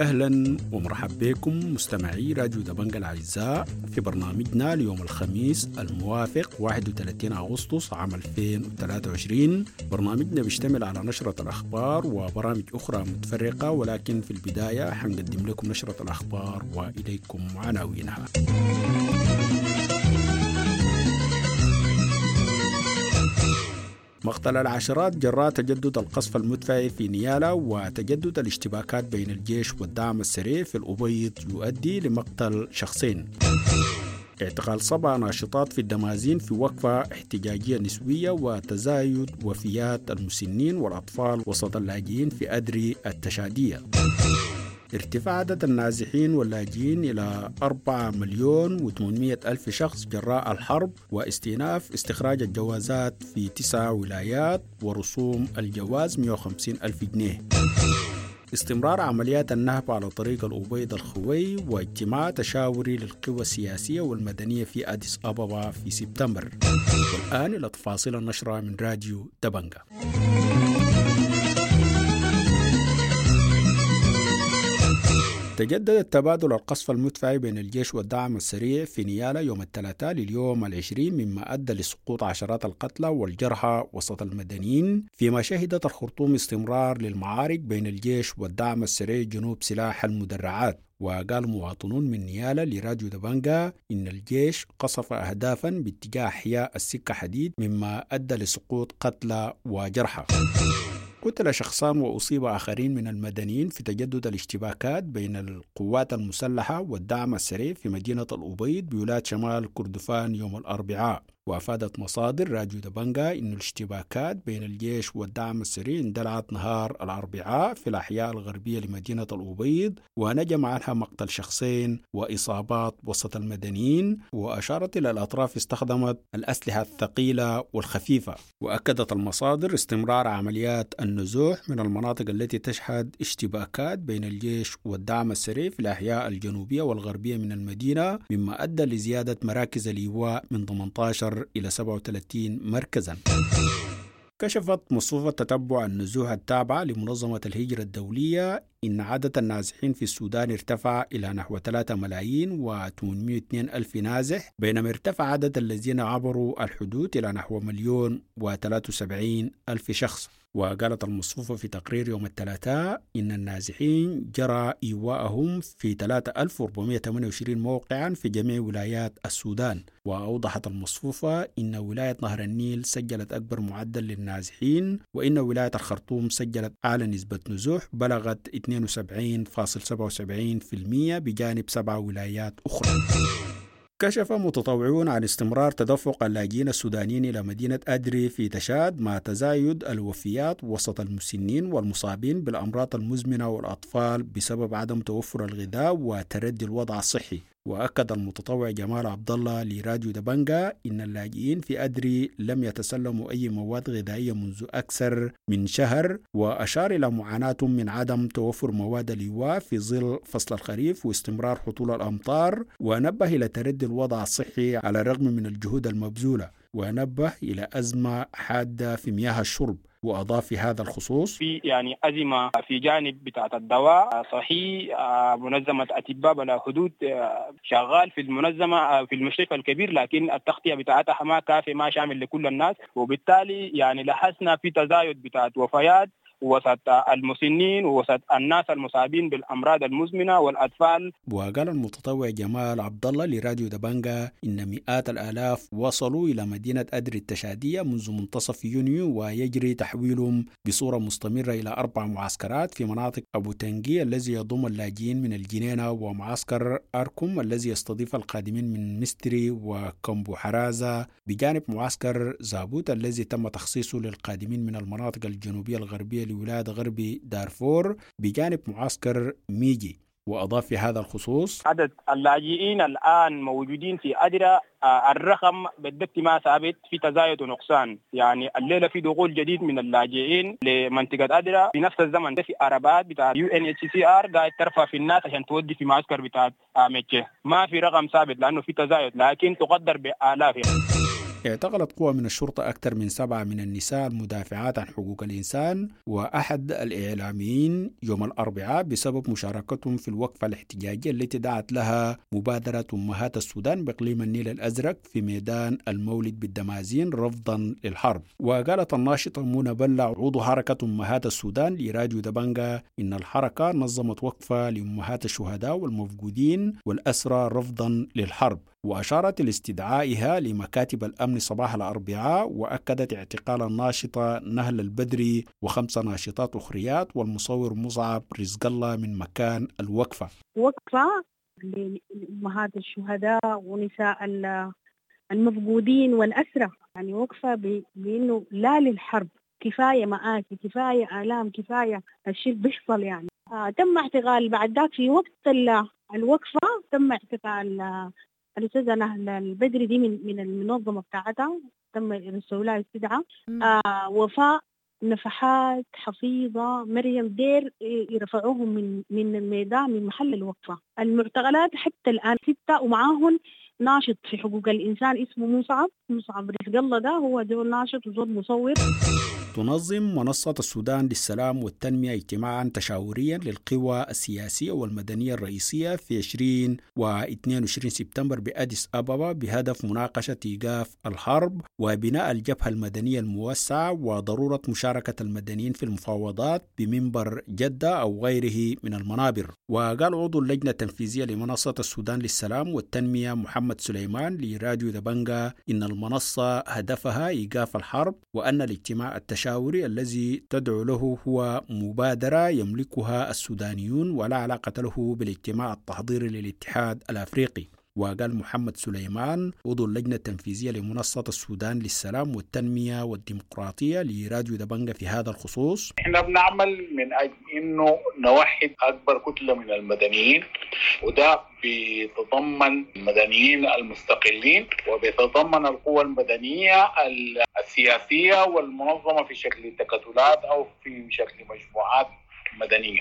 أهلا ومرحبا بكم مستمعي راديو دبنجا الأعزاء في برنامجنا اليوم الخميس الموافق 31 أغسطس عام 2023 برنامجنا بيشتمل على نشرة الأخبار وبرامج أخرى متفرقة ولكن في البداية حنقدم لكم نشرة الأخبار وإليكم عناوينها. مقتل العشرات جراء تجدد القصف المدفعي في نيالا وتجدد الاشتباكات بين الجيش والدعم السريع في الأبيض يؤدي لمقتل شخصين. اعتقال سبع ناشطات في الدمازين في وقفة احتجاجية نسبية وتزايد وفيات المسنين والأطفال وسط اللاجئين في أدري التشادية. ارتفاع عدد النازحين واللاجئين إلى 4 مليون و800 ألف شخص جراء الحرب واستئناف استخراج الجوازات في تسع ولايات ورسوم الجواز 150 ألف جنيه. استمرار عمليات النهب على طريق الأبيض الخوي واجتماع تشاوري للقوى السياسية والمدنية في أديس أبابا في سبتمبر. والآن إلى تفاصيل النشرة من راديو دبنجا. تجدد التبادل القصف المدفعي بين الجيش والدعم السريع في نيالا يوم الثلاثاء لليوم العشرين مما أدى لسقوط عشرات القتلى والجرحى وسط المدنيين فيما شهدت الخرطوم استمرار للمعارك بين الجيش والدعم السريع جنوب سلاح المدرعات. وقال مواطنون من نيالا لراديو دبانجا إن الجيش قصف أهدافا باتجاه أحياء السكة حديد مما أدى لسقوط قتلى وجرحى. قتل شخصان وأصيب آخرين من المدنيين في تجدد الاشتباكات بين القوات المسلحة والدعم السريع في مدينة الأبيض بولاية شمال كردفان يوم الأربعاء. وأفادت مصادر راديو دبنجا أن الاشتباكات بين الجيش والدعم السريع اندلعت نهار الأربعاء في الأحياء الغربية لمدينة الأبيض ونجم عنها مقتل شخصين وإصابات وسط المدنيين وأشارت إلى الأطراف استخدمت الأسلحة الثقيلة والخفيفة. وأكدت المصادر استمرار عمليات النزوح من المناطق التي تشهد اشتباكات بين الجيش والدعم السريع في الأحياء الجنوبية والغربية من المدينة مما أدى لزيادة مراكز الإيواء من 18 إلى 37 مركزا. كشفت مصفوفة تتبع النزوح التابعة لمنظمة الهجرة الدولية إن عدد النازحين في السودان ارتفع إلى نحو 3 ملايين و802 ألف نازح بينما ارتفع عدد الذين عبروا الحدود إلى نحو مليون و73 ألف شخص. وقالت المصفوفة في تقرير يوم الثلاثاء إن النازحين جرى إيواءهم في 3428 موقعا في جميع ولايات السودان. وأوضحت المصفوفة إن ولاية نهر النيل سجلت أكبر معدل للنازحين وإن ولاية الخرطوم سجلت أعلى نسبة نزوح بلغت 72.77% بجانب سبع ولايات أخرى. كشف متطوعون عن استمرار تدفق اللاجئين السودانيين إلى مدينة أدري في تشاد مع تزايد الوفيات وسط المسنين والمصابين بالأمراض المزمنة والأطفال بسبب عدم توفر الغذاء وتردي الوضع الصحي. وأكد المتطوع جمال عبد الله لراديو دبنجا إن اللاجئين في أدري لم يتسلموا أي مواد غذائية منذ أكثر من شهر وأشار إلى معاناتهم من عدم توفر مواد الإيواء في ظل فصل الخريف واستمرار هطول الأمطار ونبه إلى تردي الوضع الصحي على الرغم من الجهود المبذولة ونبه إلى أزمة حادة في مياه الشرب. وأضاف في هذا الخصوص في يعني أزمة في جانب بتاعة الدواء. صحيح منظمة أطباء بلا حدود شغال في المنظمة في المشرف الكبير لكن التغطية بتاعتها ما كافية ما شامل لكل الناس. وبالتالي يعني لاحظنا في تزايد بتاعت وفيات وسط المسنين ووسط الناس المصابين بالأمراض المزمنة والأطفال. وقال المتطوع جمال عبد الله لراديو دبانجا إن مئات الآلاف وصلوا إلى مدينة ادري التشادية منذ منتصف يونيو ويجري تحويلهم بصورة مستمرة إلى أربع معسكرات في مناطق أبو تنجي الذي يضم اللاجئين من الجنينة ومعسكر اركم الذي يستضيف القادمين من مستري وكمبو حرازة. بجانب معسكر زابوت الذي تم تخصيصه للقادمين من المناطق الجنوبية الغربية لولاية غرب دارفور بجانب معسكر ميجي. وأضاف في هذا الخصوص عدد اللاجئين الآن موجودين في أدرة آه، الرقم بالضبط ما ثابت في تزايد ونقصان. يعني الليلة في دخول جديد من اللاجئين لمنطقة ادرا في نفس الزمن في عربات بتاع يو ان اتش سي ار قاعد ترفع في الناس عشان تودي في معسكر بتاع مكه ما في رقم ثابت لأنه في تزايد لكن تقدر بآلاف يعني. اعتقلت قوى من الشرطة أكثر من سبعة من النساء المدافعات عن حقوق الإنسان وأحد الإعلاميين يوم الأربعاء بسبب مشاركتهم في الوقفة الاحتجاجية التي دعت لها مبادرة أمهات السودان بإقليم النيل الأزرق في ميدان المولد بالدمازين رفضا للحرب. وقالت الناشطة منى بلع عضو حركة أمهات السودان لراجو دبنجا إن الحركة نظمت وقفة لأمهات الشهداء والمفقودين والأسرى رفضا للحرب. وأشارت لاستدعائها لمكاتب الأمن صباح الأربعاء وأكدت اعتقال الناشطة نهل البدري وخمس ناشطات أخريات والمصور مصعب رزق الله من مكان الوقفة. وقفة لأمهات الشهداء ونساء المفقودين والأسرى يعني وقفة بأنه لا للحرب. كفاية مآسي كفاية آلام كفاية الشيء بيحصل يعني. آه تم اعتقال بعد ذاك في وقت الوقفة تم اعتقال الأستاذة نهل البدري دي من من المنظمة بتاعتها تم يرسلوا لها استدعاء. آه وفاء نفحات حفيظة مريم دير يرفعوهم من من الميدان من محل الوقفة. المعتقلات حتى الآن ستة ومعاهم ناشط في حقوق الإنسان اسمه مصعب. مصعب رزق الله ده هو زول ناشط وزول مصور. تنظم منصة السودان للسلام والتنمية اجتماعا تشاوريا للقوى السياسية والمدنية الرئيسية في 20 و 22 سبتمبر بأديس أبابا بهدف مناقشة إيقاف الحرب وبناء الجبهة المدنية الموسعة وضرورة مشاركة المدنيين في المفاوضات بمنبر جدة أو غيره من المنابر. وقال عضو اللجنة التنفيذية لمنصة السودان للسلام والتنمية محمد سليمان لراديو دبنجا إن المنصة هدفها إيقاف الحرب وأن الاجتماع التشاوري التشاوري الذي تدعو له هو مبادرة يملكها السودانيون ولا علاقة له بالاجتماع التحضيري للاتحاد الأفريقي. وقال محمد سليمان عضو اللجنة التنفيذية لمنصة السودان للسلام والتنمية والديمقراطية لراديو دبنجة في هذا الخصوص. إحنا بنعمل من أجل إنه نوحد أكبر كتلة من المدنيين وده بيتضمن المدنيين المستقلين وبيتضمن القوى المدنية السياسية والمنظمة في شكل تكتلات أو في شكل مجموعات مدنية.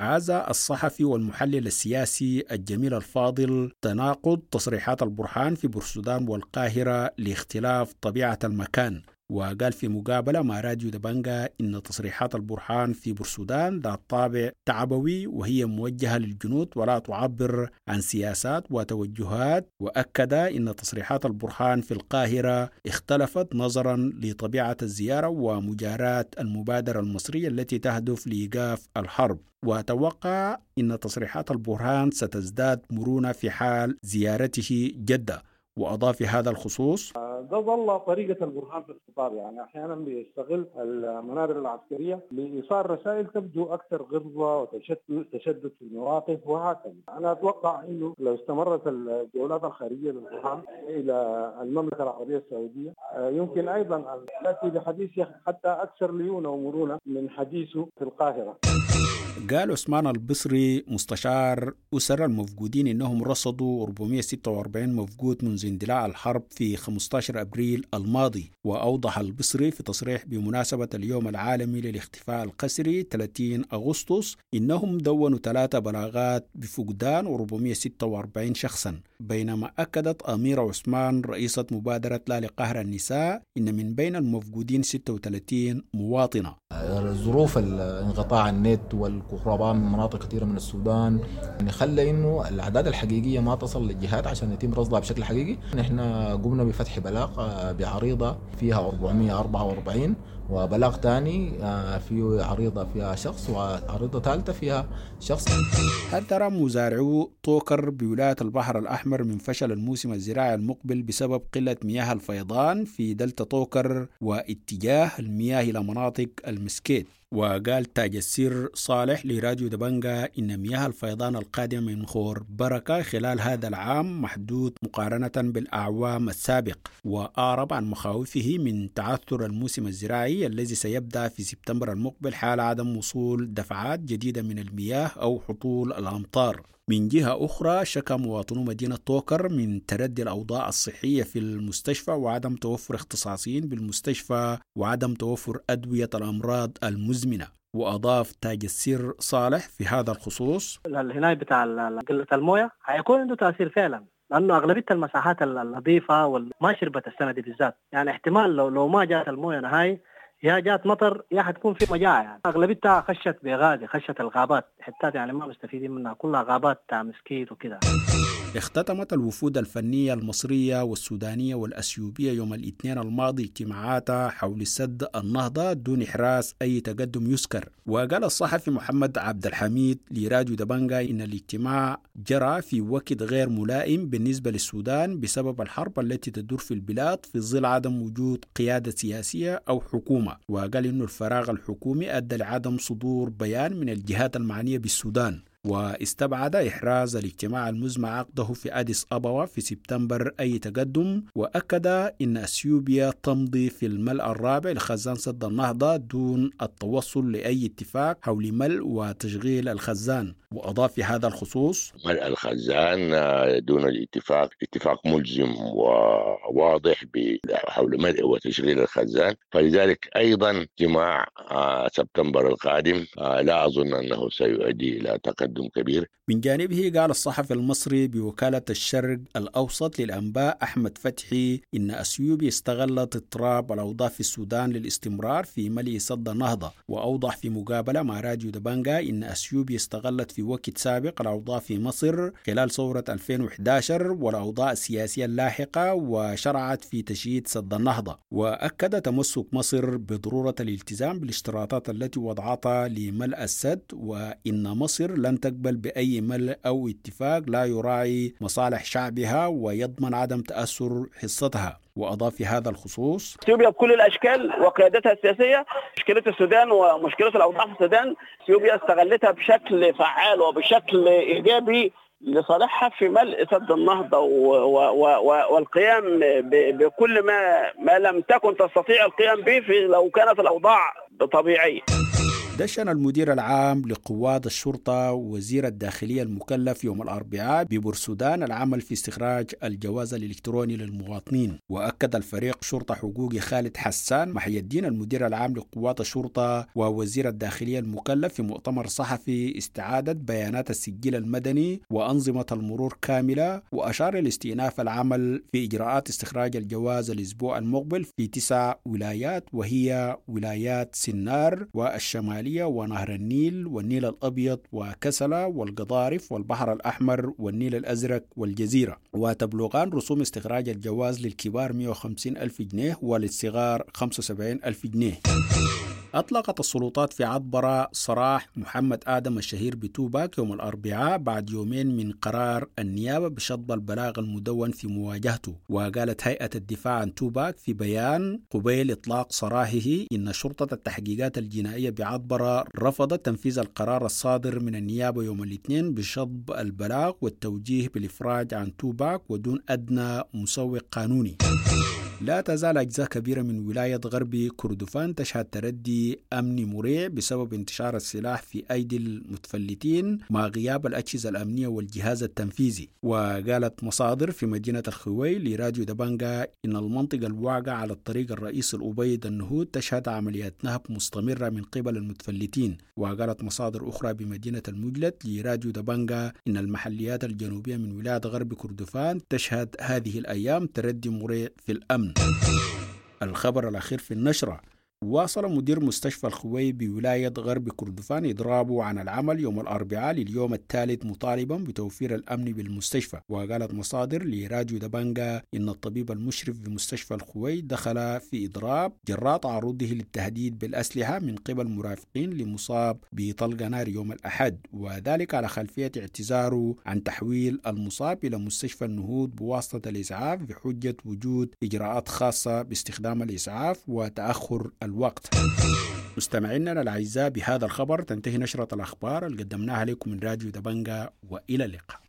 عاز الصحفي والمحلل السياسي الجميل الفاضل تناقض تصريحات البرهان في بورسودان والقاهرة لاختلاف طبيعة المكان. وقال في مقابلة مع راديو دبنجا إن تصريحات البرهان في بورسودان ذات طابع تعبوي وهي موجهة للجنود ولا تعبر عن سياسات وتوجهات. وأكد إن تصريحات البرهان في القاهرة اختلفت نظرا لطبيعة الزيارة ومجاراة المبادرة المصرية التي تهدف لإيقاف الحرب. وأتوقع إن تصريحات البرهان ستزداد مرونة في حال زيارته جدة. وأضاف في هذا الخصوص. ده ظل طريقة البرهان في الخطاب. يعني أحيانا بيستغل المنابر العسكرية لإيصال رسائل تبدو أكثر غلظة وتشدد تشدد في المواقف وهكذا. أنا أتوقع أنه لو استمرت الجولات الخارجية للبرهان إلى المملكة العربية السعودية يمكن أيضا أن يأتي بحديث حتى أكثر ليونة ومرونة من حديثه في القاهرة. قال عثمان البصري مستشار أسر المفقودين إنهم رصدوا 446 مفقود منذ اندلاع الحرب في 15 أبريل الماضي وأوضح البصري في تصريح بمناسبة اليوم العالمي للاختفاء القسري 30 أغسطس إنهم دونوا ثلاثة بلاغات بفقدان 446 شخصا بينما أكدت أميرة عثمان رئيسة مبادرة لا لقهر النساء إن من بين المفقودين 36 مواطنة. ظروف انقطاع النت والكهرباء من مناطق كثيرة من السودان. يعني خلى إنه الأعداد الحقيقية ما تصل للجهات عشان يتم رصدها بشكل حقيقي. نحن قمنا بفتح بلاغ بعريضة فيها 444 وبلاغ ثاني في عريضة فيها شخص وعريضة ثالثة فيها شخص. هل ترى مزارعو طوكر بولاية البحر الأحمر من فشل الموسم الزراعي المقبل بسبب قلة مياه الفيضان في دلتا طوكر واتجاه المياه إلى مناطق المسكيت؟ وقال تاج السر صالح لراديو دبنجا إن مياه الفيضان القادمة من خور بركة خلال هذا العام محدود مقارنة بالأعوام السابق وأعرب عن مخاوفه من تعثر الموسم الزراعي الذي سيبدأ في سبتمبر المقبل حال عدم وصول دفعات جديدة من المياه أو حصول الأمطار. من جهة أخرى شكى مواطنو مدينة توكر من تردي الأوضاع الصحية في المستشفى وعدم توفر اختصاصيين بالمستشفى وعدم توفر أدوية الأمراض المزمنة. وأضاف تاج السر صالح في هذا الخصوص الهناي بتاع قلة الموية هيكون عنده تأثير فعلا لأنه أغلبية المساحات النظيفة وما شربت السنة دي بالذات. يعني احتمال لو لو ما جات الموية نهاي يا جات مطر يا حتكون في مجاعة يعني. أغلبيتها خشت بغازي خشت الغابات. حتات يعني ما مستفيدين منها. كلها غابات بتاع مسكيت وكده اختتمت الوفود الفنية المصرية والسودانية والأثيوبية يوم الاثنين الماضي اجتماعاتها حول سد النهضة دون إحراز أي تقدم يذكر. وقال الصحفي محمد عبد الحميد لراديو دبنجا إن الاجتماع جرى في وقت غير ملائم بالنسبة للسودان بسبب الحرب التي تدور في البلاد في ظل عدم وجود قيادة سياسية أو حكومة. وقال إنه الفراغ الحكومي أدى لعدم صدور بيان من الجهات المعنية بالسودان. واستبعد إحراز الاجتماع المزمع عقده في أديس أبوا في سبتمبر أي تقدم وأكد إن أثيوبيا تمضي في الملء الرابع لخزان سد النهضة دون التوصل لأي اتفاق حول ملء وتشغيل الخزان. وأضاف في هذا الخصوص ملء الخزان دون الاتفاق اتفاق ملزم وواضح حول ملء وتشغيل الخزان. فلذلك أيضا اجتماع سبتمبر القادم لا أظن أنه سيؤدي إلى تقدم كبير. من جانبه قال الصحفي المصري بوكالة الشرق الأوسط للأنباء أحمد فتحي إن أثيوبيا استغلت اضطراب الأوضاع في السودان للاستمرار في ملء سد النهضة وأوضح في مقابلة مع راديو دبانجا إن أثيوبيا استغلت في وقت سابق الأوضاع في مصر خلال ثورة 2011 والأوضاع السياسية اللاحقة وشرعت في تشييد سد النهضة. وأكد تمسك مصر بضرورة الالتزام بالاشتراطات التي وضعتها لملء السد وإن مصر لن تقبل بأي ملء أو اتفاق لا يراعي مصالح شعبها ويضمن عدم تأثر حصتها وأضاف في هذا الخصوص إثيوبيا بكل الأشكال وقيادتها السياسية مشكلة السودان ومشكلة الأوضاع في السودان إثيوبيا استغلتها بشكل فعال وبشكل إيجابي لصالحها في ملء سد و والقيام بكل ما ما لم تكن تستطيع القيام به لو كانت الأوضاع طبيعيه. دشن المدير العام لقوات الشرطة وزير الداخلية المكلف يوم الأربعاء ببورسودان العمل في استخراج الجواز الإلكتروني للمواطنين. وأكد الفريق شرطة حقوقي خالد حسان محي الدين المدير العام لقوات الشرطة ووزير الداخلية المكلف في مؤتمر صحفي استعادة بيانات السجل المدني وأنظمة المرور كاملة وأشار لاستئناف العمل في إجراءات استخراج الجواز الأسبوع المقبل في تسع ولايات وهي ولايات سنار والشمالية الشمالية ونهر النيل والنيل الأبيض وكسلة والقضارف والبحر الأحمر والنيل الأزرق والجزيرة. وتبلغان رسوم استخراج الجواز للكبار 150 ألف جنيه وللصغار 75 ألف جنيه. أطلقت السلطات في عطبرة سراح محمد آدم الشهير بتوباك يوم الأربعاء بعد يومين من قرار النيابة بشطب البلاغ المدون في مواجهته وقالت هيئة الدفاع عن توباك في بيان قبيل إطلاق سراحه إن شرطة التحقيقات الجنائية بعطبرة رفضت تنفيذ القرار الصادر من النيابة يوم الاثنين بشطب البلاغ والتوجيه بالإفراج عن توباك ودون أدنى مسوغ قانوني. لا تزال أجزاء كبيرة من ولاية غرب كردفان تشهد تردي أمني مريع بسبب انتشار السلاح في أيدي المتفلتين مع غياب الأجهزة الأمنية والجهاز التنفيذي. وقالت مصادر في مدينة الخوي لراديو دبانجا إن المنطقة الواقعة على الطريق الرئيسي الأبيض النهود تشهد عمليات نهب مستمرة من قبل المتفلتين. وقالت مصادر أخرى بمدينة المجلد لراديو دبانجا إن المحليات الجنوبية من ولاية غرب كردفان تشهد هذه الأيام تردي مريع في الأمن. الخبر الأخير في النشرة. واصل مدير مستشفى الخوي بولاية غرب كردفان إضرابه عن العمل يوم الأربعاء لليوم الثالث مطالبا بتوفير الأمن بالمستشفى. وقالت مصادر لراديو دبانجا إن الطبيب المشرف بمستشفى الخوي دخل في إضراب جراء تعرضه للتهديد بالأسلحة من قبل مرافقين لمصاب بطلق نار يوم الأحد. وذلك على خلفية اعتذاره عن تحويل المصاب إلى مستشفى النهوض بواسطة الإسعاف بحجة وجود إجراءات خاصة باستخدام الإسعاف وتأخر الوقت. مستمعينا الأعزاء بهذا الخبر. تنتهي نشرة الأخبار اللي قدمناها لكم من راديو دبنجا وإلى اللقاء.